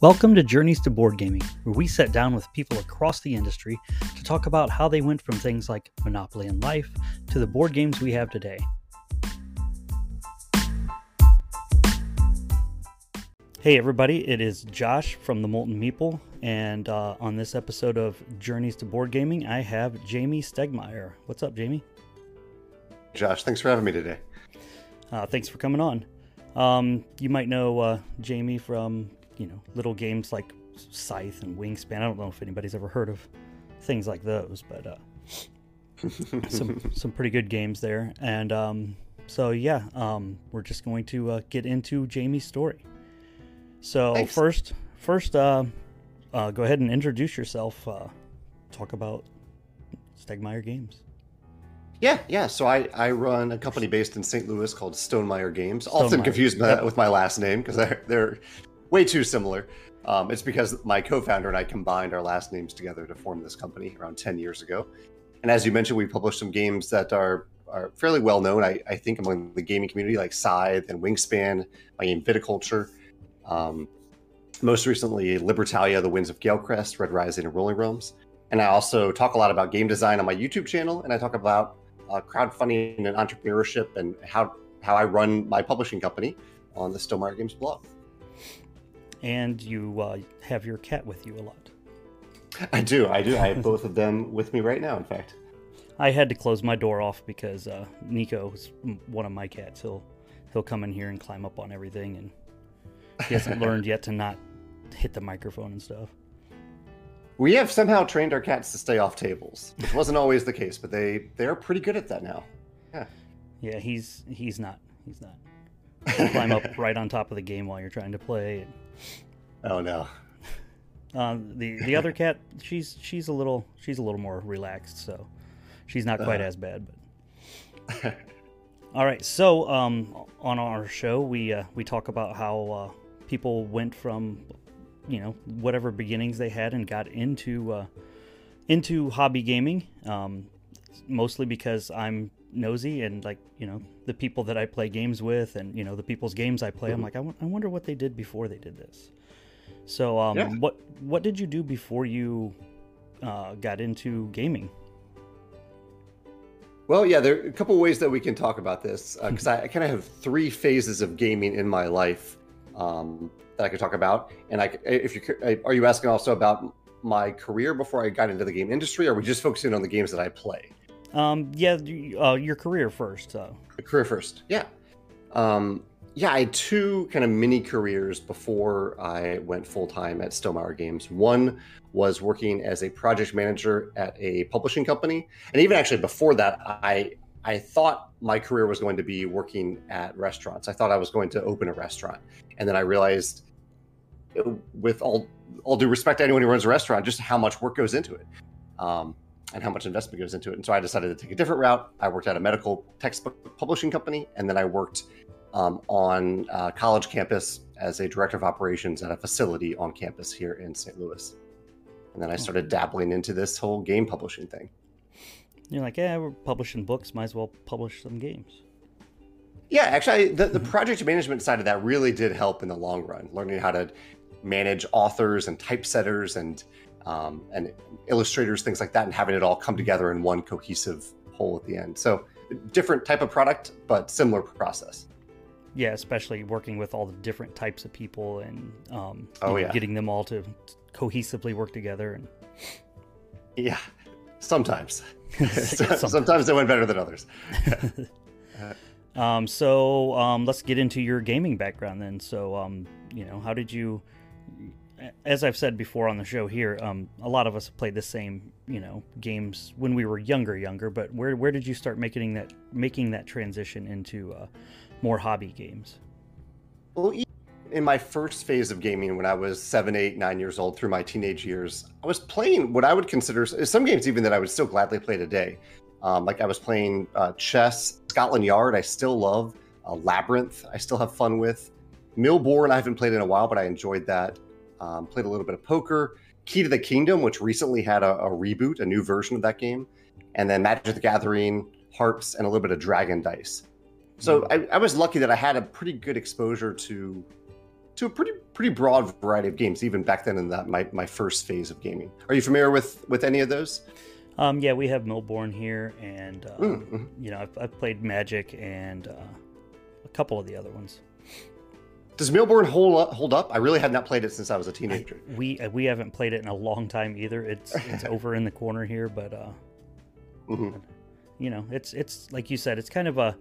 Welcome to Journeys to Board Gaming, where we sit down with people across the industry to talk about how they went from things like Monopoly and Life to the board games we have today. Hey, everybody, it is Josh from the Molten Meeple, and uh, on this episode of Journeys to Board Gaming, I have Jamey Stegmaier. What's up, Jamey? Josh, thanks for having me today. Uh, thanks for coming on. Um, you might know uh, Jamey from you know little games like Scythe and Wingspan. I don't know if anybody's ever heard of things like those, but uh, some some pretty good games there. And um, so yeah, um, we're just going to uh, get into Jamey's story. So Thanks. first, first, uh, uh, go ahead and introduce yourself. Uh, talk about Stegmaier Games. Yeah, yeah. So I, I run a company based in St. Louis called Stonemaier Games. Often Stonemaier. confused by- with my last name because they're, they're way too similar. Um, it's because my co-founder and I combined our last names together to form this company around 10 years ago. And as you mentioned, we published some games that are are fairly well known. I, I think among the gaming community, like Scythe and Wingspan, my game Viticulture. Um, most recently, Libertalia, The Winds of Galecrest, Red Rising, and Rolling Realms. And I also talk a lot about game design on my YouTube channel, and I talk about uh, crowdfunding and entrepreneurship and how how I run my publishing company on the Stonemaier Games blog. And you uh, have your cat with you a lot. I do, I do. I have both of them with me right now. In fact, I had to close my door off because uh, Nico is one of my cats. He'll he'll come in here and climb up on everything, and he hasn't learned yet to not hit the microphone and stuff. we have somehow trained our cats to stay off tables, which wasn't always the case, but they they are pretty good at that now. Yeah, Yeah, he's he's not he's not. He'll climb up right on top of the game while you're trying to play. Oh no. Uh, the the other cat, she's she's a little she's a little more relaxed, so she's not quite Uh. as bad. But all right, so um, on our show, we uh, we talk about how uh, people went from you know whatever beginnings they had and got into uh, into hobby gaming. Um, mostly because I'm nosy and like you know the people that I play games with and you know the people's games I play. I'm Mhm. like I wonder what they did before they did this. So um, Yeah. what what did you do before you uh, got into gaming? Well, yeah, there are a couple ways that we can talk about this because I, I kind of have three phases of gaming in my life um, that I could talk about. And I, if you are you asking also about my career before I got into the game industry, or are we just focusing on the games that I play? Um, yeah, uh, your career first. The career first, yeah, um, yeah. I had two kind of mini careers before I went full time at Stonemaier Games. One was working as a project manager at a publishing company, and even actually before that, I I thought my career was going to be working at restaurants. I thought I was going to open a restaurant, and then I realized, uh, with all all due respect to anyone who runs a restaurant, just how much work goes into it. Um, and how much investment goes into it. And so I decided to take a different route. I worked at a medical textbook publishing company, and then I worked um, on uh, college campus as a director of operations at a facility on campus here in St. Louis. And then I started dabbling into this whole game publishing thing. you're like, yeah, we're publishing books. Might as well publish some games. Yeah, actually, the, the project management side of that really did help in the long run. Learning how to manage authors and typesetters and um, and illustrators, things like that, and having it all come together in one cohesive whole at the end. So, different type of product, but similar process. Yeah, especially working with all the different types of people and um, Oh, yeah. getting them all to cohesively work together and Yeah, sometimes. Sometimes. sometimes they went better than others. Um, so um, let's get into your gaming background then. So, um, you know, how did you? As I've said before on the show here, um, a lot of us played the same, you know, games when we were younger, younger. But where where did you start making that making that transition into uh, more hobby games? Well, in my first phase of gaming, when I was seven, eight, nine years old, through my teenage years, I was playing what I would consider some games even that I would still gladly play today. Um, like I was playing uh, chess, Scotland Yard. I still love uh, Labyrinth. I still have fun with Mille Bornes. I haven't played in a while, but I enjoyed that. Um, played a little bit of poker. Key to the Kingdom, which recently had a, a reboot, a new version of that game, and then Magic the Gathering, Harps, and a little bit of Dragon Dice. So I, I was lucky that I had a pretty good exposure to to a pretty pretty broad variety of games, even back then in that my, my first phase of gaming. Are you familiar with with any of those? Um, yeah, we have Mille Bornes here, and uh, mm-hmm. you know, I've, I've, played Magic and uh, a couple of the other ones. Does Mille Bornes hold up, hold up? I really had not played it since I was a teenager. I, we uh, we haven't played it in a long time either. It's it's over in the corner here, but uh, mm-hmm. you know, it's it's like you said, it's kind of a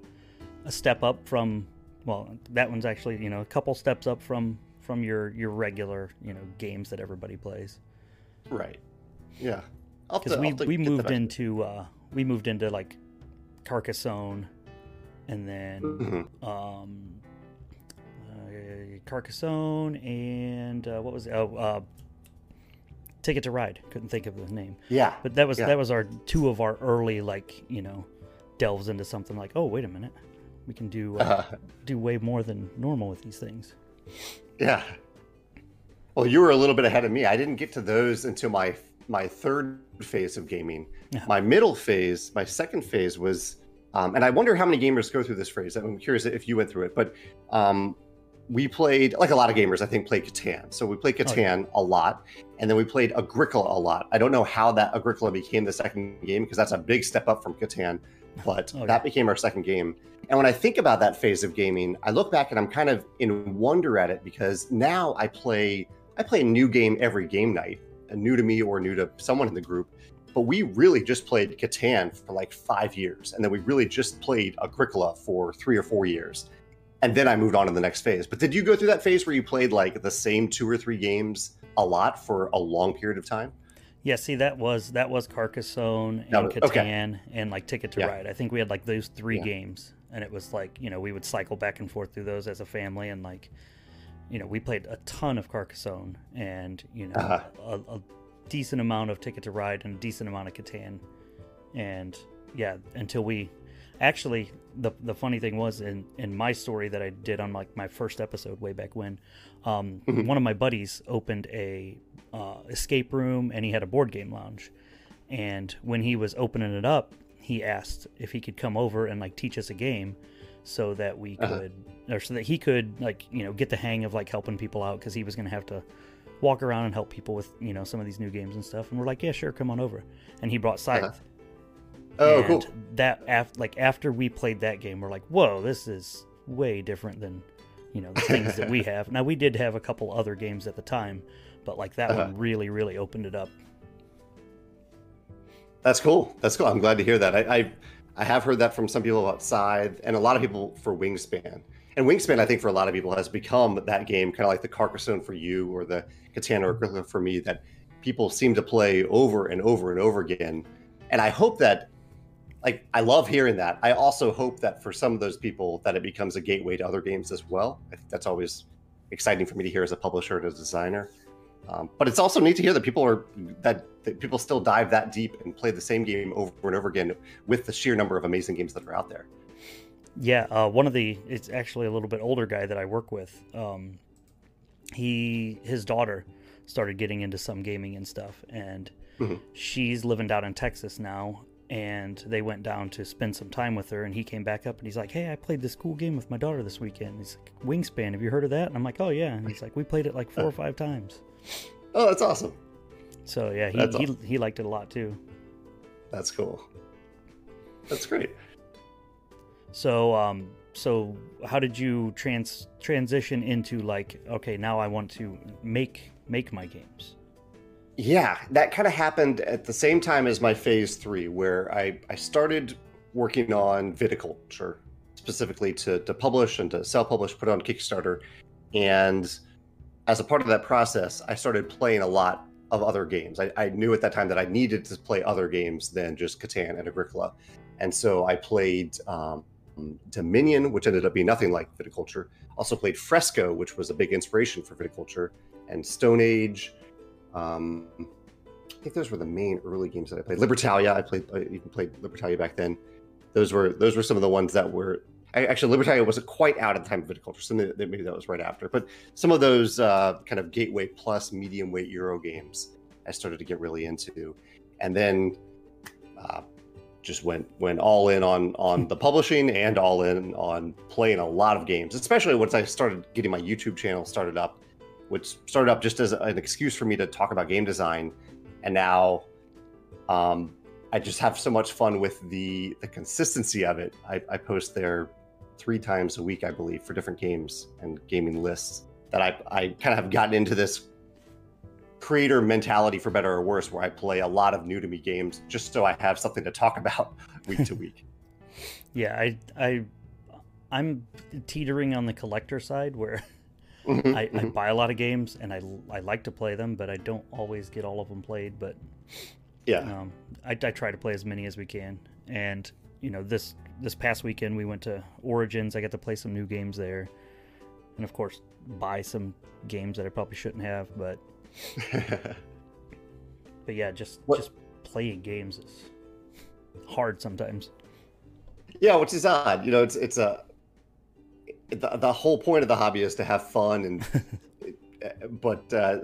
a step up from well, that one's actually you know a couple steps up from from your your regular you know games that everybody plays. Right. Yeah because we we moved into uh, we moved into like Carcassonne, and then mm-hmm. um, Carcassonne and uh, what was it? Oh, uh, Ticket to Ride. Couldn't think of the name. Yeah, but that was yeah. that was our two of our early like you know delves into something like oh wait a minute we can do uh, do way more than normal with these things. Yeah. Well, you were a little bit ahead of me. I didn't get to those until my my third phase of gaming. Yeah. My middle phase, my second phase was, um, and I wonder how many gamers go through this phrase. I'm curious if you went through it, but um, we played like a lot of gamers. I think played Catan. So we played Catan oh, yeah. a lot, and then we played Agricola a lot. I don't know how that Agricola became the second game because that's a big step up from Catan, but oh, that became our second game. And when I think about that phase of gaming, I look back and I'm kind of in wonder at it because now I play I play a new game every game night uh, new to me or new to someone in the group. But we really just played Catan for like five years. And then we really just played Agricola for three or four years. And then I moved on to the next phase. But did you go through that phase where you played like the same two or three games a lot for a long period of time? Yeah, see that was that was Carcassonne and no, Catan okay. and like Ticket to yeah. Ride. I think we had like those three yeah. games, and it was like you know we would cycle back and forth through those as a family, and like you know, we played a ton of Carcassonne and, you know, uh-huh. a, a, decent amount of Ticket to Ride and a decent amount of Catan. And yeah, until we actually, the, the funny thing was in, in my story that I did on like my first episode way back when, um, mm-hmm. one of my buddies opened a uh, escape room and he had a board game lounge. And when he was opening it up, he asked if he could come over and like teach us a game so that we uh-huh. could uh-huh. or so that he could like you know get the hang of like helping people out because he was going to have to walk around and help people with you know some of these new games and stuff and we're like yeah sure come on over and he brought scythe uh-huh. Oh and cool. that after like after we played that game we're like whoa this is way different than you know the things that we have. Now we did have a couple other games at the time but like that uh-huh. one really really opened it up. That's cool. That's cool. I'm glad to hear that. I, I I have heard that from some people about Scythe and a lot of people for Wingspan. And Wingspan, I think, for a lot of people, has become that game, kind of like the Carcassonne for you or the Catan or for me, that people seem to play over and over and over again. And I hope that, like, I love hearing that. I also hope that for some of those people, that it becomes a gateway to other games as well. I think that's always exciting for me to hear as a publisher and as a designer. Um, but it's also neat to hear that people are that, that, people still dive that deep and play the same game over and over again with the sheer number of amazing games that are out there. Yeah, uh, one of the it's actually a little bit older guy that I work with. Um, he his daughter started getting into some gaming and stuff, and mm-hmm. she's living down in Texas now. And they went down to spend some time with her, and he came back up and he's like, "Hey, I played this cool game with my daughter this weekend." He's like, "Wingspan, have you heard of that?" And I'm like, "Oh yeah." And he's like, "We played it like four or five times." Oh, that's awesome. So yeah, he, awesome. he, he liked it a lot too. That's cool. That's great. So um so how did you trans transition into like okay, now I want to make make my games? Yeah, that kind of happened at the same time as my phase 3 where I I started working on viticulture specifically to to publish and to self-publish, put on Kickstarter and as a part of that process, I started playing a lot of other games. I, I, knew at that time that I needed to play other games than just Catan and Agricola. And so I played um, Dominion, which ended up being nothing like viticulture. Also played Fresco, which was a big inspiration for viticulture, and Stone Age. Um, I think those were the main early games that I played. Libertalia, I played. I even played Libertalia back then. Those were those were some of the ones that were actually Libertalia wasn't quite out at the time of viticulture, so maybe that was right after. But some of those uh, kind of gateway plus medium weight Euro games, I started to get really into, and then uh, just went went all in on on the publishing and all in on playing a lot of games, especially once I started getting my YouTube channel started up, which started up just as an excuse for me to talk about game design, and now um, I just have so much fun with the the consistency of it. I, I post there three times a week, I believe, for different games and gaming lists. That I I kind of have gotten into this creator mentality for better or worse where i play a lot of new to me games just so i have something to talk about week to week yeah i i i'm teetering on the collector side where mm-hmm, I, mm-hmm. I, buy a lot of games and I, I like to play them but i don't always get all of them played but yeah um, I, I try to play as many as we can and you know this this past weekend we went to origins i got to play some new games there and of course buy some games that i probably shouldn't have but but yeah, just what? just playing games is hard sometimes. Yeah, which is odd. You know, it's it's a the, the whole point of the hobby is to have fun and but uh,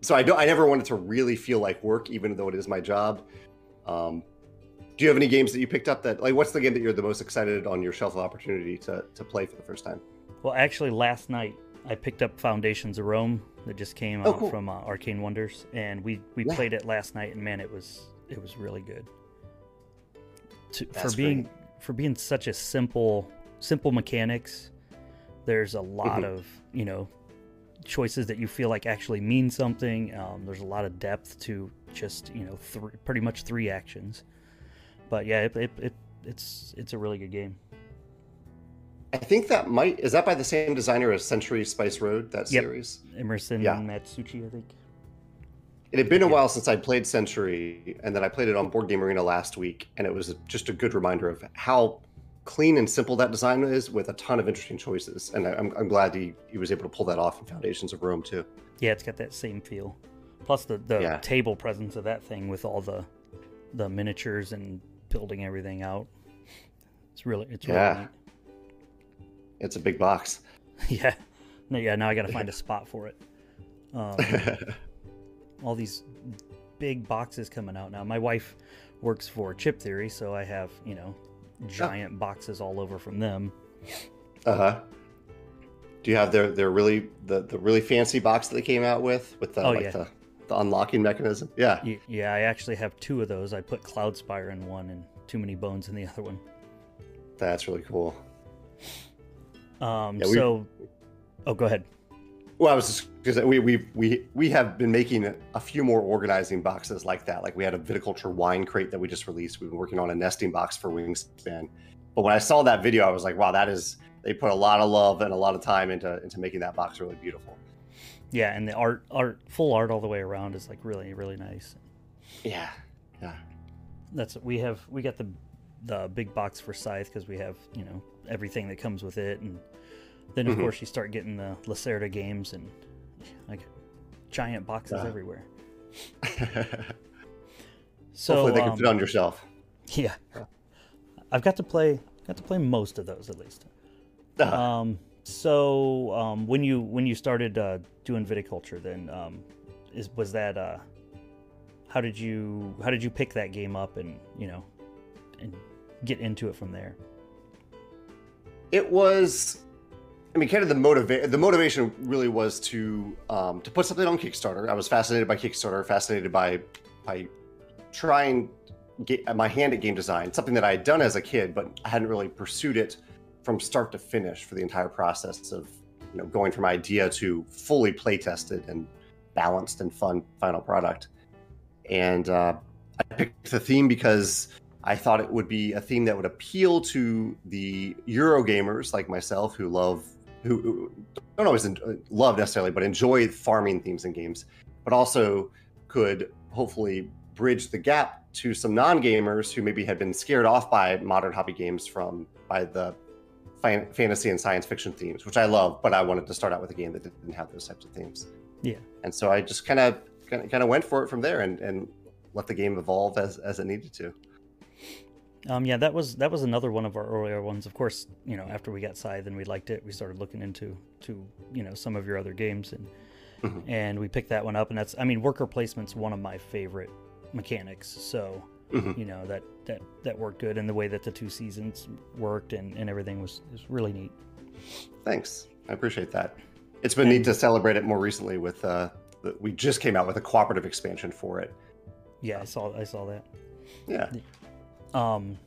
so I don't I never wanted to really feel like work even though it is my job. Um, do you have any games that you picked up that like what's the game that you're the most excited on your shelf of opportunity to to play for the first time? Well, actually last night I picked up Foundations of Rome that just came oh, out cool. from uh, Arcane Wonders, and we we yeah. played it last night, and man, it was it was really good. To, for being great. for being such a simple simple mechanics, there's a lot mm-hmm. of you know choices that you feel like actually mean something. Um, there's a lot of depth to just you know three, pretty much three actions. But yeah, it, it, it it's it's a really good game. I think that might is that by the same designer as Century Spice Road that yep. series. Emerson yeah. Matsuuchi, I think. It had been a while since I played Century, and then I played it on Board Game Arena last week, and it was just a good reminder of how clean and simple that design is, with a ton of interesting choices. And I'm, I'm glad he, he was able to pull that off in Foundations of Rome too. Yeah, it's got that same feel. Plus the the yeah. table presence of that thing with all the the miniatures and building everything out. It's really it's really yeah. Neat. It's a big box. yeah. No, yeah. Now I got to find a spot for it. Um, all these big boxes coming out now. My wife works for Chip Theory, so I have you know giant oh. boxes all over from them. Uh huh. Do you have their their really the the really fancy box that they came out with with the, oh, like yeah. the the unlocking mechanism? Yeah. Yeah, I actually have two of those. I put Cloudspire in one and Too Many Bones in the other one. That's really cool. Um, yeah, so, oh, go ahead. Well, I was just because we we we we have been making a few more organizing boxes like that. Like we had a viticulture wine crate that we just released. We've been working on a nesting box for Wingspan. But when I saw that video, I was like, wow, that is they put a lot of love and a lot of time into into making that box really beautiful. Yeah, and the art art full art all the way around is like really really nice. Yeah, yeah. That's we have we got the the big box for Scythe because we have you know everything that comes with it, and then of mm-hmm. course you start getting the Lacerda games and like giant boxes everywhere. so hopefully they can um, fit on your shelf. Yeah, I've got to play got to play most of those at least. Uh-huh. Um, so um, when you when you started uh, doing viticulture, then um, is was that uh, how did you how did you pick that game up and you know and get into it from there? It was, I mean, kind of the motivate. The motivation really was to um, to put something on Kickstarter. I was fascinated by Kickstarter, fascinated by by trying get my hand at game design, something that I had done as a kid, but I hadn't really pursued it from start to finish for the entire process of you know going from idea to fully play tested and balanced and fun final product. And uh, I picked the theme because I thought it would be a theme that would appeal to the Euro gamers like myself who love who, who don't always en- uh, love necessarily, but enjoy farming themes in games, but also could hopefully bridge the gap to some non-gamers who maybe had been scared off by modern hobby games from by the fan- fantasy and science fiction themes, which I love, but I wanted to start out with a game that didn't have those types of themes. Yeah. And so I just kind of kind of went for it from there and, and let the game evolve as, as it needed to. Um, yeah, that was that was another one of our earlier ones. Of course, you know, after we got Scythe and we liked it, we started looking into to you know some of your other games and mm-hmm. and we picked that one up. And that's I mean, worker placement's one of my favorite mechanics. So Mm-hmm. You know that that that worked good, and the way that the two seasons worked and and everything was was really neat. Thanks, I appreciate that. It's been and, neat to celebrate it more recently with uh, the, we just came out with a cooperative expansion for it. Yeah, I saw I saw that. Yeah. Um,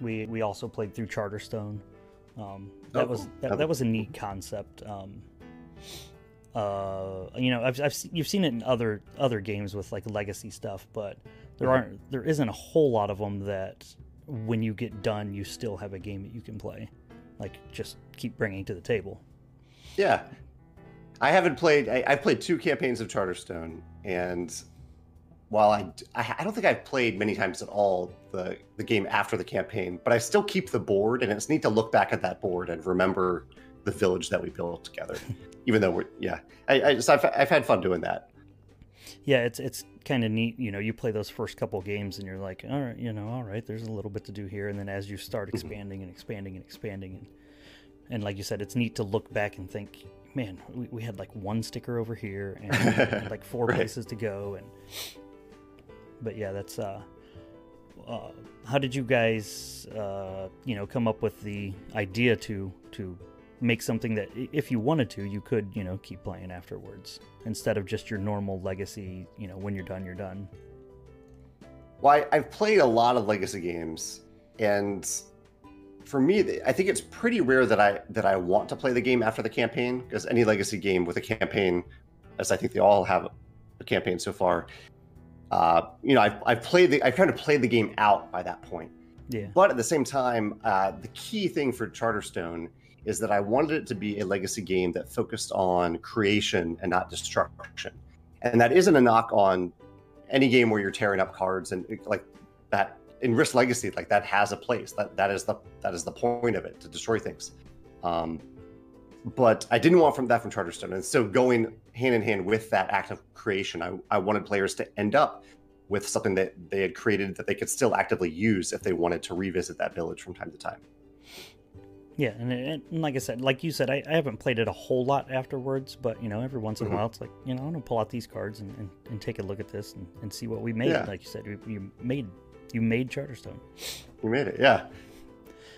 we we also played through Charterstone. Um, that oh, was that, that was a neat concept. Um, uh, you know, I've, I've you've seen it in other other games with like legacy stuff, but there aren't there isn't a whole lot of them that when you get done, you still have a game that you can play. Like just keep bringing to the table. Yeah, I haven't played. I, have played two campaigns of Charterstone, and while I, I don't think I've played many times at all the the game after the campaign, but I still keep the board, and it's neat to look back at that board and remember the village that we built together. Even though we're yeah, I, I just I've, I've had fun doing that. Yeah, it's it's kind of neat. You know, you play those first couple games, and you're like, all right, you know, all right, there's a little bit to do here, and then as you start mm-hmm. expanding and expanding and expanding, and and like you said, it's neat to look back and think, man, we, we had like one sticker over here and, and like four right. places to go, and but yeah, that's uh, uh, how did you guys uh, you know come up with the idea to to make something that if you wanted to you could you know keep playing afterwards instead of just your normal legacy you know when you're done you're done? Well I, have played a lot of legacy games and for me i think it's pretty rare that i that i want to play the game after the campaign because any legacy game with a campaign as i think they all have a campaign so far uh, you know, I've, I've played the, I've kind of played the game out by that point. Yeah. But at the same time, uh, the key thing for Charterstone is that I wanted it to be a legacy game that focused on creation and not destruction. And that isn't a knock on any game where you're tearing up cards and like that in Risk Legacy, like that has a place. That that is the that is the point of it to destroy things. Um, but I didn't want from that from Charterstone. And so going hand in hand with that act of creation, I, I wanted players to end up with something that they had created that they could still actively use if they wanted to revisit that village from time to time. Yeah, and, and like I said, like you said, I, I, haven't played it a whole lot afterwards, but you know, every once in mm-hmm. a while, it's like you know, I'm gonna pull out these cards and, and, and take a look at this and, and see what we made. Yeah. Like you said, you, you made you made Charterstone. We made it, yeah.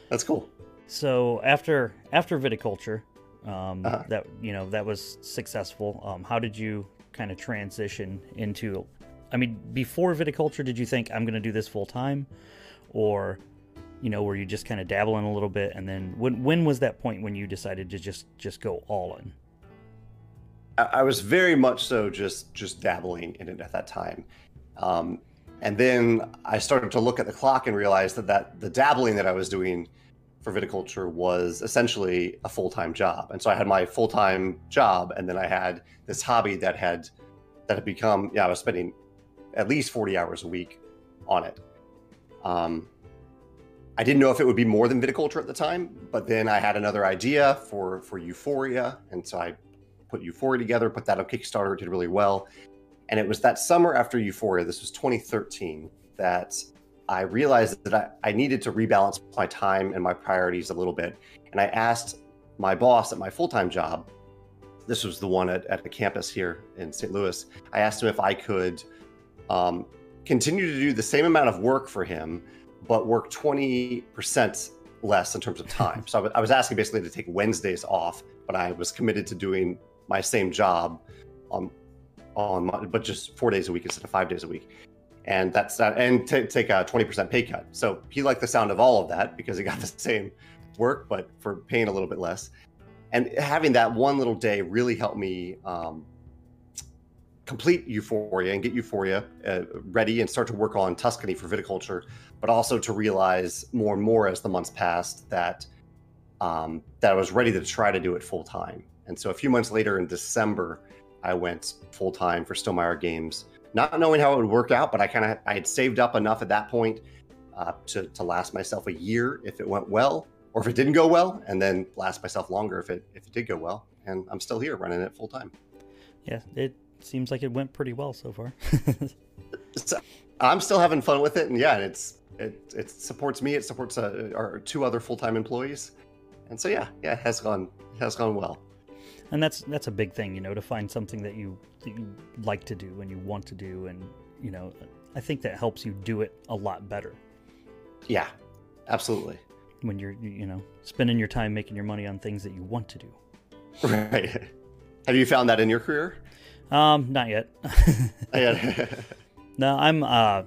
That's cool. So after after viticulture, um, uh-huh. that you know that was successful. Um, how did you kind of transition into? I mean, before viticulture, did you think I'm going to do this full time, or you know, were you just kind of dabbling a little bit? And then when when was that point when you decided to just just go all in? I was very much so just just dabbling in it at that time. Um, and then I started to look at the clock and realized that, that the dabbling that I was doing for viticulture was essentially a full-time job. And so i had my full-time job and then i had this hobby that had that had become yeah i was spending at least 40 hours a week on it. Um, i didn't know if it would be more than viticulture at the time but then i had another idea for for euphoria and so i put euphoria together put that on kickstarter did really well. And it was that summer after euphoria this was 2013 that I realized that I, I needed to rebalance my time and my priorities a little bit. And I asked my boss at my full time job, this was the one at, at the campus here in St. Louis, I asked him if I could um, continue to do the same amount of work for him, but work 20% less in terms of time. so I, w- I was asking basically to take Wednesdays off, but I was committed to doing my same job on on my, but just four days a week instead of five days a week and that's that, and t- take a 20% pay cut. So he liked the sound of all of that because he got the same work, but for paying a little bit less. And having that one little day really helped me um, complete Euphoria and get Euphoria uh, ready and start to work on Tuscany for viticulture, but also to realize more and more as the months passed that um, that I was ready to try to do it full time. And so a few months later in December, I went full time for Stonemaier Games not knowing how it would work out, but I kind of I had saved up enough at that point uh, to to last myself a year if it went well, or if it didn't go well, and then last myself longer if it if it did go well. And I'm still here running it full time. Yeah, it seems like it went pretty well so far. so, I'm still having fun with it, and yeah, it's it it supports me. It supports uh, our two other full time employees, and so yeah, yeah, it has gone it has gone well and that's that's a big thing you know to find something that you that you like to do and you want to do and you know I think that helps you do it a lot better Yeah, absolutely. when you're you know spending your time making your money on things that you want to do. Right. Have you found that in your career? Um, not yet. No, I'm uh,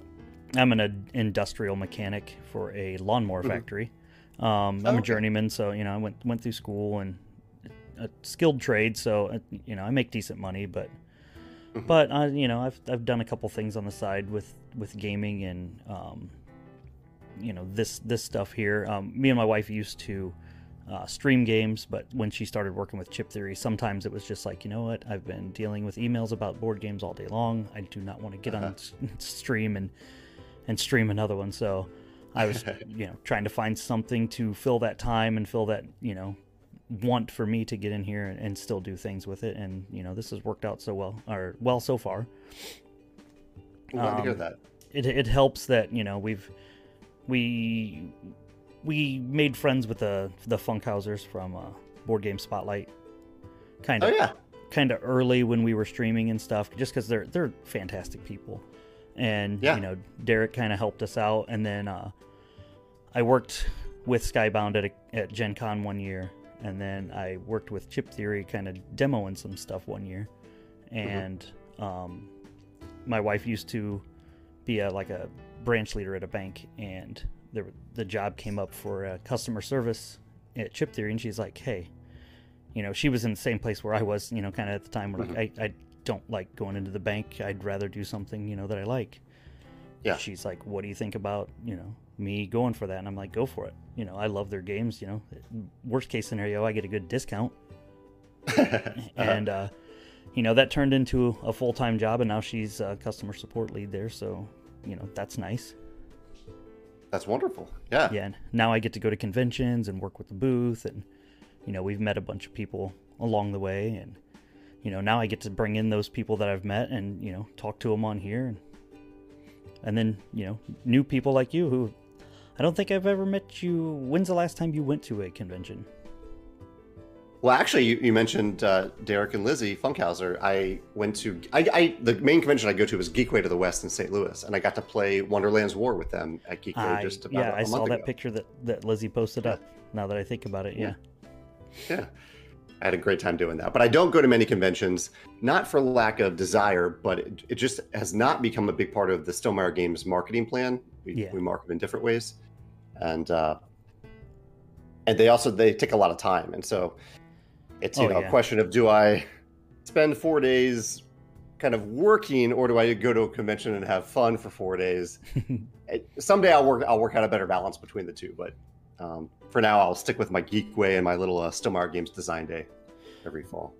I'm an industrial mechanic for a lawnmower Mhm. factory. Um, I'm Oh, a journeyman, so you know I went went through school and a skilled trade, so uh, you know I make decent money, but Mhm. but uh, you know I've I've done a couple things on the side with with gaming and um, you know this this stuff here. Um, me and my wife used to uh, stream games, but when she started working with Chip Theory, sometimes it was just like, you know what, I've been dealing with emails about board games all day long. I do not want to get on Uh-huh. s- stream and and stream another one. So I was, you know, trying to find something to fill that time and fill that, you know, want for me to get in here and, and still do things with it. And you know, this has worked out so well, or well so far. I'm glad to hear Um, that. it, it helps that you know we've we we made friends with the the Funkhousers from uh, Board Game Spotlight, kind Oh of yeah. kind of early when we were streaming and stuff, just because they're they're fantastic people, and Yeah. you know Derek kind of helped us out, and then uh, I worked with Skybound at a, at Gen Con one year, and then I worked with Chip Theory, kind of demoing some stuff one year, and um, my wife used to be a like a branch leader at a bank, and there, the job came up for uh, customer service at Chip Theory, and she's like, "Hey, you know," she was in the same place where I was, you know, kind of at the time where like I, I don't like going into the bank. I'd rather do something, you know, that I like. Yeah. She's like, "What do you think about, you know, me going for that?" And I'm like, "Go for it." You know, I love their games. You know, worst case scenario, I get a good discount, and uh, you know that turned into a full time job, and now she's a customer support lead there. So, you know, that's nice. That's wonderful. Yeah. Yeah, and now I get to go to conventions and work with the booth, and you know, we've met a bunch of people along the way, and you know, now I get to bring in those people that I've met and you know, talk to them on here, and and then you know, new people like you who I don't think I've ever met you. When's the last time you went to a convention? Well, actually, you, you mentioned uh, Derek and Lizzie Funkhouser. I went to I, I the main convention I go to is Geekway to the West in St. Louis, and I got to play Wonderland's War with them at Geekway I, just about yeah, a I saw that ago. picture that that Lizzie posted Yeah. up. Now that I think about it, yeah. Yeah. Yeah. I had a great time doing that. But I don't go to many conventions, not for lack of desire, but it, it just has not become a big part of the Stonemaier Games marketing plan. We, Yeah. we market in different ways. And uh, and they also they take a lot of time. And so it's you Oh, know yeah. a question of do I spend four days kind of working or do I go to a convention and have fun for four days? Someday I'll work I'll work out a better balance between the two, but um, for now I'll stick with my Geekway and my little uh, Stonemaier Games design day every fall.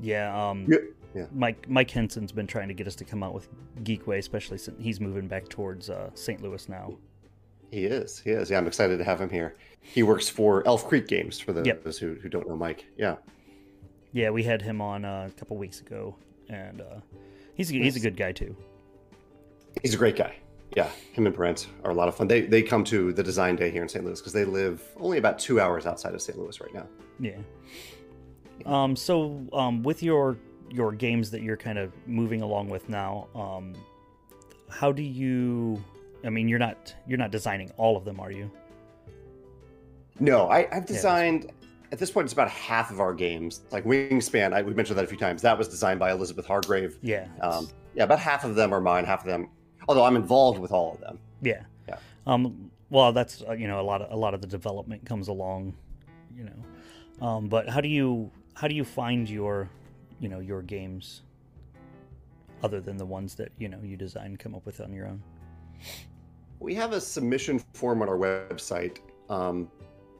Yeah, um, Yeah, yeah. Mike Mike Henson's been trying to get us to come out with Geekway, especially since he's moving back towards uh, St. Louis now. He is, he is. Yeah, I'm excited to have him here. He works for Elf Creek Games for those Yep. who, who don't know Mike. Yeah, Yeah, we had him on uh, a couple weeks ago, and uh, he's a, he's a good guy too. he's a great guy. Yeah, him and Brent are a lot of fun. They they come to the design day here in St. Louis because they live only about two hours outside of St. Louis right now. Yeah. Um. So, um, with your your games that you're kind of moving along with now, um, how do you? I mean, you're not you're not designing all of them, are you? No, I, I've designed. At this point, it's about half of our games. Like Wingspan, I, we mentioned that a few times. That was designed by Elizabeth Hargrave. Yeah. Um, yeah, about half of them are mine. Half of them, although I'm involved with all of them. Yeah. Yeah. Um. Well, that's uh, you know a lot of a lot of the development comes along, you know. Um. But how do you how do you find your, you know, your games? Other than the ones that you know you design and come up with on your own. We have a submission form on our website, um,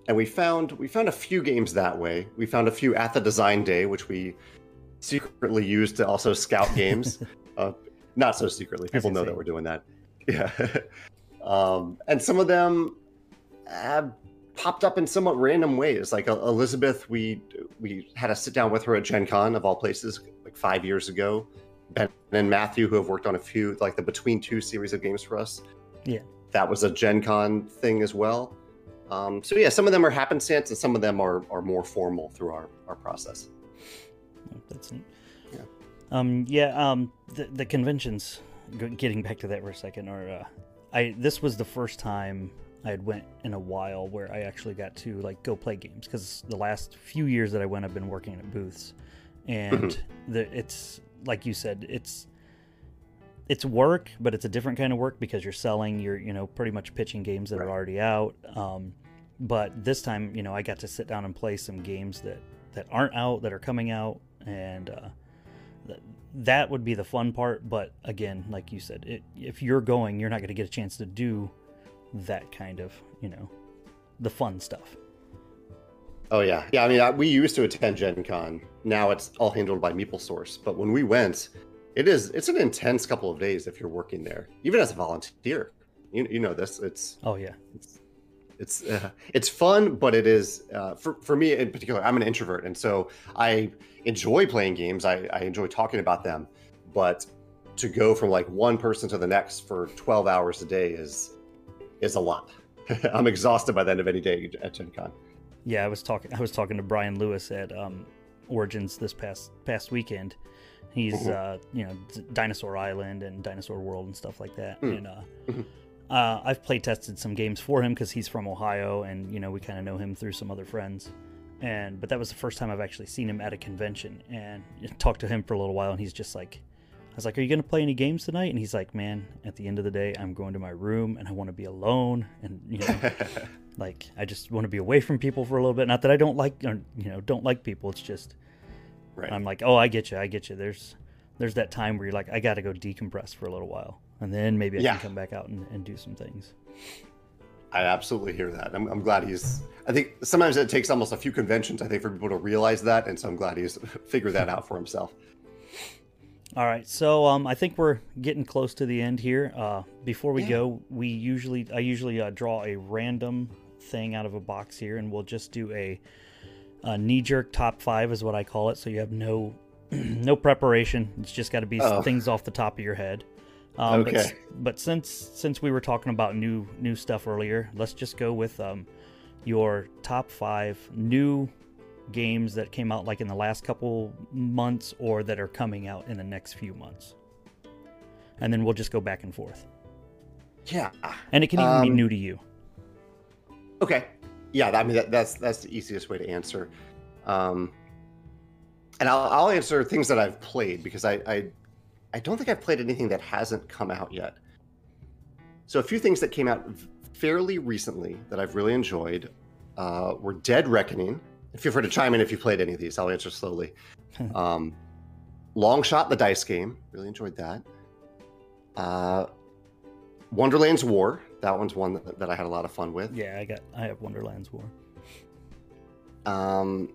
and we found we found a few games that way. We found a few at the design day, which we secretly used to also scout games. uh, not so secretly; people know that we're doing that. Yeah, um, and some of them uh, popped up in somewhat random ways. Like uh, Elizabeth, we we had a sit down with her at Gen Con of all places, like five years ago. Ben and Matthew, who have worked on a few, like the Between Two series of games for us. Yeah. that was a Gen Con thing as well. Um, so yeah, some of them are happenstance, and some of them are are more formal through our our process. That's neat. Yeah. Um. Yeah. Um. The the conventions. getting back to that for a second, or uh, I this was the first time I had went in a while where I actually got to like go play games because the last few years that I went, I've been working at booths, and mm-hmm. the, it's like you said, it's it's work, but it's a different kind of work because you're selling, you're you know pretty much pitching games that right. are already out. Um, but this time, you know, I got to sit down and play some games that that aren't out that are coming out, and uh, th- that would be the fun part. But again, like you said, it, if you're going, you're not going to get a chance to do that kind of you know the fun stuff. Oh yeah, yeah. I mean, I, we used to attend Gen Con. Now it's all handled by MeepleSource. But when we went, it is it's an intense couple of days if you're working there, even as a volunteer. You, you know this. It's oh yeah. It's it's, uh, it's fun, but it is uh, for for me in particular. I'm an introvert, and so I enjoy playing games. I, I enjoy talking about them, but to go from like one person to the next for 12 hours a day is is a lot. I'm exhausted by the end of any day at Gen Con. Yeah, I was talking. I was talking to Brian Lewis at um, Origins this past past weekend, He's mm-hmm. uh, you know Dinosaur Island and Dinosaur World and stuff like that. Mm. And uh, mm-hmm. uh, I've play tested some games for him because he's from Ohio, and you know we kind of know him through some other friends. And but that was the first time I've actually seen him at a convention and talked to him for a little while, and he's just like, I was like, "Are you gonna play any games tonight?" And he's like, "Man, at the end of the day, I'm going to my room and I want to be alone, and you know, like I just want to be away from people for a little bit. Not that I don't like, or, you know, don't like people. It's just Right. I'm like, oh, I get you, I get you. There's there's that time where you're like, I got to go decompress for a little while, and then maybe I yeah. can come back out and, and do some things. I absolutely hear that. I'm, I'm glad he's. I think sometimes it takes almost a few conventions, I think, for people to realize that, and so I'm glad he's figured that out for himself. All right, so um, I think we're getting close to the end here. Uh, before we yeah. go, we usually I usually uh, draw a random thing out of a box here, and we'll just do a a knee jerk top five is what I call it. So you have no no preparation. It's just got to be oh. things off the top of your head. Um, okay. But, but, since since we were talking about new new stuff earlier, let's just go with um, your top five new games that came out like in the last couple months or that are coming out in the next few months, and then we'll just go back and forth. Yeah, and it can even um, be new to you. Okay yeah, I mean that, that's that's the easiest way to answer. Um, and I'll, I'll answer things that I've played because I, I I don't think I've played anything that hasn't come out yet. So a few things that came out fairly recently that I've really enjoyed uh, were Dead Reckoning. Feel free to chime in if you played any of these. I'll answer slowly. um, Long Shot, the dice game. Really enjoyed that. Uh, Wonderland's War. That one's one that, that I had a lot of fun with. Yeah, I got. I have Wonderland's War. Um,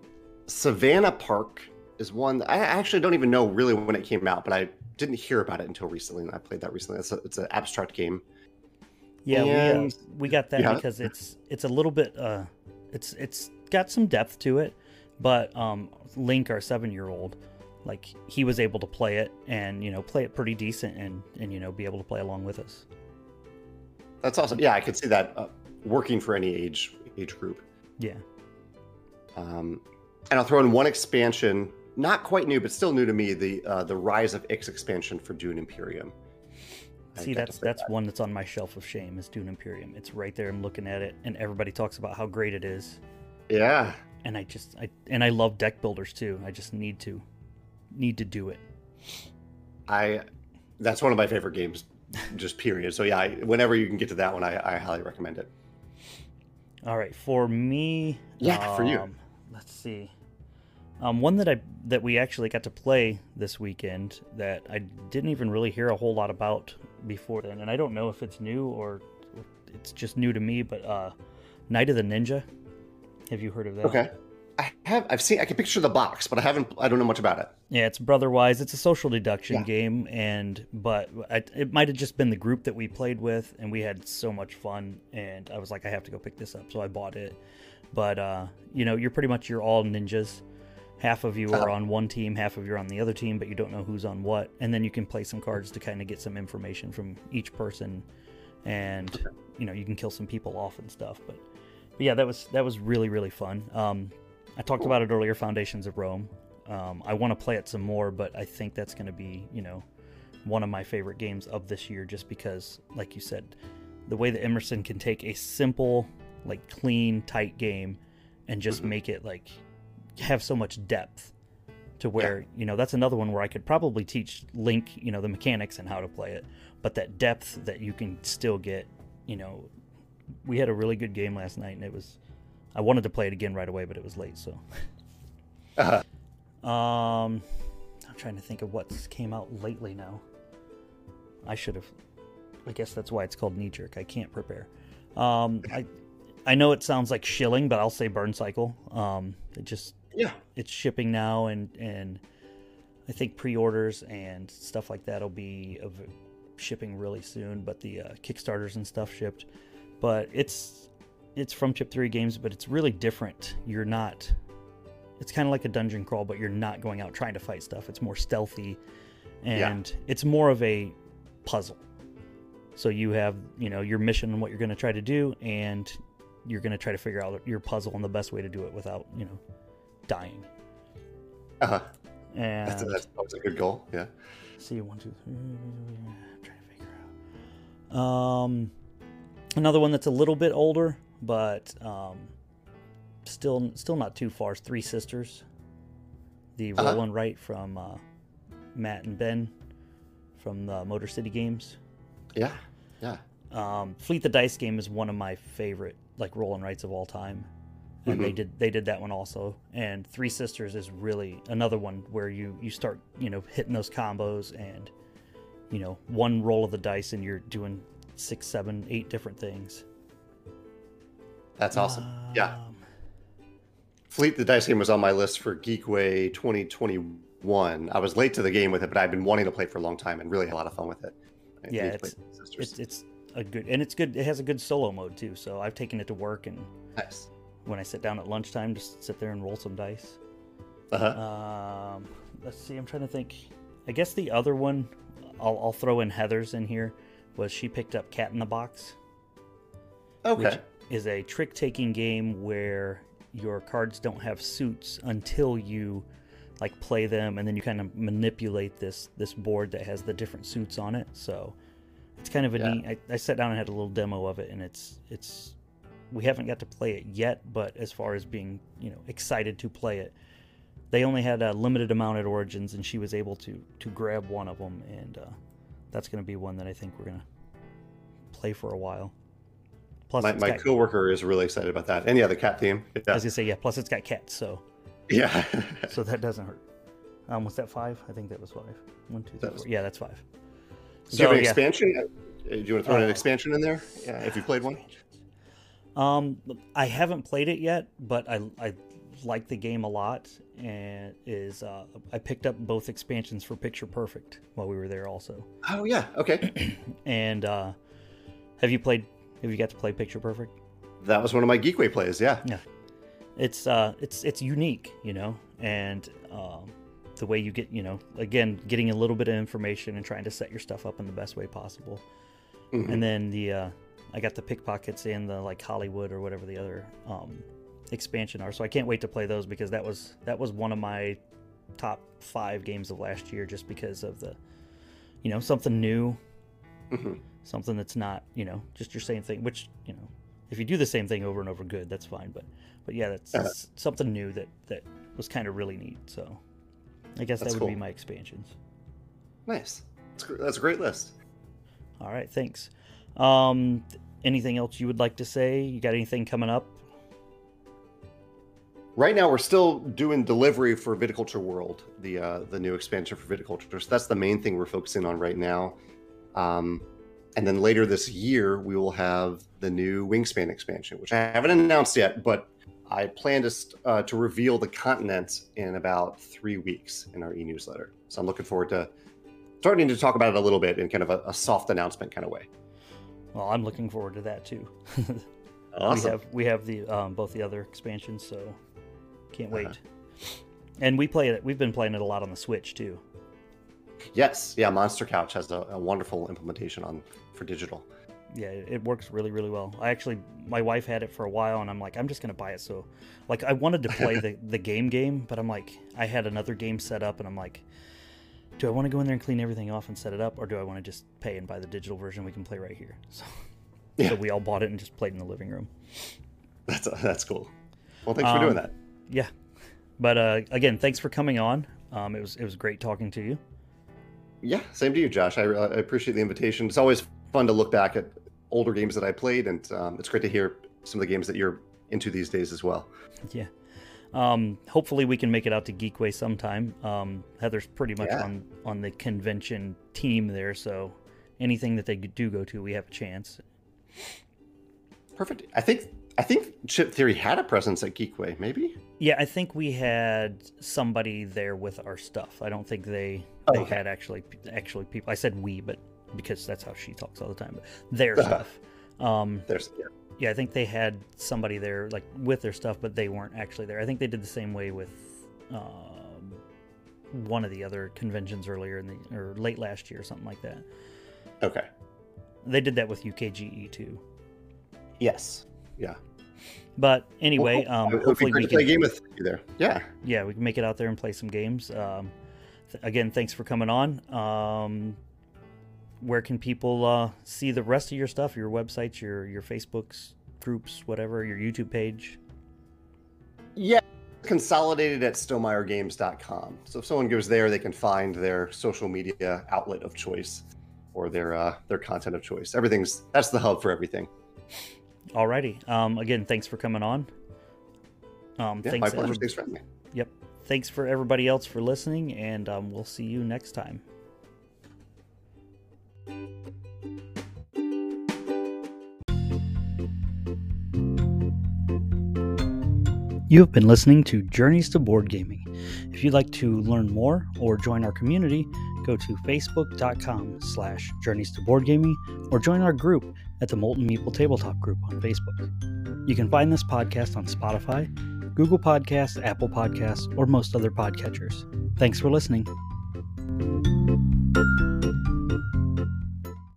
Savannah Park is one I actually don't even know really when it came out, but I didn't hear about it until recently, and I played that recently. It's, a, it's an abstract game. Yeah, and, we, uh, we got that yeah. because it's it's a little bit uh, it's it's got some depth to it, but um, Link, our seven year old, like he was able to play it and you know play it pretty decent and and you know be able to play along with us. That's awesome. Yeah, I could see that uh, working for any age age group. Yeah. Um, and I'll throw in one expansion, not quite new, but still new to me. The uh, the Rise of Ix expansion for Dune Imperium. See, that's that's that. one that's on my shelf of shame is Dune Imperium. It's right there. I'm looking at it, and everybody talks about how great it is. Yeah. And I just I and I love deck builders too. I just need to need to do it. I that's one of my favorite games just period. So yeah, I, whenever you can get to that one, I, I highly recommend it. All right, for me, yeah, um, for you. Um, let's see. Um, one that I that we actually got to play this weekend that I didn't even really hear a whole lot about before then, and I don't know if it's new or it's just new to me. But uh, Night of the Ninja, have you heard of that? Okay. I have I've seen I can picture the box, but I haven't I don't know much about it. Yeah, it's Brotherwise. It's a social deduction yeah. game, and but I, it might have just been the group that we played with, and we had so much fun. And I was like, I have to go pick this up, so I bought it. But uh, you know, you're pretty much you're all ninjas. Half of you are uh-huh. on one team, half of you are on the other team, but you don't know who's on what. And then you can play some cards to kind of get some information from each person, and you know you can kill some people off and stuff. But, but yeah, that was that was really really fun. Um, I talked about it earlier, Foundations of Rome. Um, I want to play it some more, but I think that's going to be, you know, one of my favorite games of this year, just because, like you said, the way that Emerson can take a simple, like clean, tight game and just Mhm. make it like have so much depth to where you know that's another one where I could probably teach Link you know the mechanics and how to play it, but that depth that you can still get, you know, we had a really good game last night and it was. I wanted to play it again right away, but it was late, so. uh-huh. Um, I'm trying to think of what's came out lately now. I should have. I guess that's why it's called knee jerk. I can't prepare. Um, I I know it sounds like shilling, but I'll say Burncycle. Um, it just yeah. it's shipping now, and and I think pre-orders and stuff like that will be of shipping really soon. But the uh, Kickstarters and stuff shipped. But it's it's from Chip Theory Games, but it's really different. You're not. It's kind of like a dungeon crawl, but you're not going out trying to fight stuff. It's more stealthy, Yeah. and it's more of a puzzle. So you have you know your mission and what you're going to try to do, and you're going to try to figure out your puzzle and the best way to do it without you know dying. Uh-huh. And That's, that's always a good goal. Yeah. see one, two, three. I'm trying to figure out. Um, another one that's a little bit older, but um, still still not too far. Three Sisters, the Uh-huh. roll and write from uh, Matt and Ben from the Motor City games. Yeah. Yeah. Um, Fleet the Dice game is one of my favorite like roll and writes of all time, and they Mhm. did they did that one also. And Three Sisters is really another one where you you start you know hitting those combos and you know one roll of the dice and you're doing six, seven, eight different things. That's awesome. yeah. Um, Fleet the Dice game was on my list for Geekway 2021. I was late to the game with it, but I've been wanting to play for a long time and really had a lot of fun with it. I Yeah, it's- play with sisters. It's it's a good and it's good. It has a good solo mode too. So I've taken it to work and nice. when I sit down at lunchtime, just sit there and roll some dice. Uh-huh. Um, let's see. I'm trying to think. I guess the other one, I'll, I'll throw in Heather's in here. Was she picked up Cat in the Box? okay. Is a trick taking game where your cards don't have suits until you like play them, and then you kind of manipulate this this board that has the different suits on it. So it's kind of a Yeah. neat. I, I sat down and had a little demo of it, and it's it's we haven't got to play it yet, but as far as being you know excited to play it, they only had a limited amount at Origins, and she was able to to grab one of them, and uh, that's going to be one that I think we're gonna play for a while. Plus, my my got, coworker is really excited about that. And yeah, the cat theme. I Yeah. was gonna say yeah. Plus, it's got cats, so yeah. so that doesn't hurt. Um, was that five? I think that was five. One, two, three, That was- Yeah, that's five. Do you have an yeah. expansion? Uh, Do you want to throw in an Uh, expansion in there? Yeah, if you played one. Um, I haven't played it yet, but I I like the game a lot, and is uh, I picked up both expansions for Picture Perfect while we were there also. Oh yeah. Okay. And uh, have you played? Have you got to play Picture Perfect? that was one of my Geekway plays. Yeah. Yeah. It's uh, it's it's unique, you know, and um, the way you get, you know, again, getting a little bit of information and trying to set your stuff up in the best way possible. Mhm. and then the uh, I got the pickpockets and the like Hollywood or whatever the other um, expansion are. So I can't wait to play those because that was that was one of my top five games of last year, just because of the you know something new, Mhm. Something that's not you know just your same thing. Which you know if you do the same thing over and over, good, that's fine. But but yeah, that's Uh-huh. something new that that was kind of really neat. So I guess That's that would be my expansions. Nice. That's, that's a great list. All right, thanks. Um, anything else you would like to say? You got anything coming up? Right now, we're still doing delivery for Viticulture World, the uh, the new expansion for viticulture. So that's the main thing we're focusing on right now. Um, and then later this year, we will have the new Wingspan expansion, which I haven't announced yet, but I plan to st- uh, to reveal the continent in about three weeks in our e-newsletter. So I'm looking forward to starting to talk about it a little bit in kind of a, a soft announcement kind of way. Well, I'm looking forward to that too. Awesome. We have we have the um, both the other expansions, so can't wait. Uh-huh. And we play it. We've been playing it a lot on the Switch too. Yes, yeah. Monster Couch has a, a wonderful implementation on for digital. Yeah, it works really really well. I actually my wife had it for a while, and I'm like, I'm just gonna buy it. So, like, I wanted to play the the game game, but I'm like, I had another game set up, and I'm like, do I want to go in there and clean everything off and set it up, or do I want to just pay and buy the digital version we can play right here? So, Yeah. so we all bought it and just played in the living room. That's that's cool. Well, thanks for doing Um, that. Yeah, but uh, again, thanks for coming on. Um, it was it was great talking to you. Yeah, same to you, Josh. I, I appreciate the invitation. It's always fun to look back at older games that I played, and um, it's great to hear some of the games that you're into these days as well. Yeah. Um, hopefully we can make it out to Geekway sometime. Um, Heather's pretty much Yeah. on on the convention team there, so anything that they do go to, we have a chance. Perfect. I think I think Chip Theory had a presence at Geekway, maybe. Yeah, I think we had somebody there with our stuff. I don't think they they Oh, okay. had actually actually people. I said we, but because that's how she talks all the time. But their Uh-huh. stuff. Um, There's yeah. yeah, I think they had somebody there like with their stuff, but they weren't actually there. I think they did the same way with um, one of the other conventions earlier in the or late last year, or something like that. okay. They did that with UKGE too. Yes. Yeah. But anyway, Well, um, it would be hopefully we can play a game with you there. Yeah. yeah we can make it out there and play some games. Um, th- again, thanks for coming on. Um, where can people uh, see the rest of your stuff? Your websites, your your Facebooks, groups, whatever, your YouTube page. Yeah. Consolidated at StonemaierGames.com. So if someone goes there, they can find their social media outlet of choice or their uh, their content of choice. Everything's that's the hub for everything. Alrighty. Um, again, thanks for coming on. Um, Yeah, thanks, my pleasure. every- Thanks for having me. Yep. Thanks for everybody else for listening, and um, we'll see you next time. You have been listening to Journeys to Board Gaming. If you'd like to learn more or join our community, go to facebook.com slash journeys to board gaming or join our group at the Molten Meeple Tabletop group on Facebook. You can find this podcast on Spotify, Google Podcasts, Apple Podcasts, or most other podcatchers. Thanks for listening.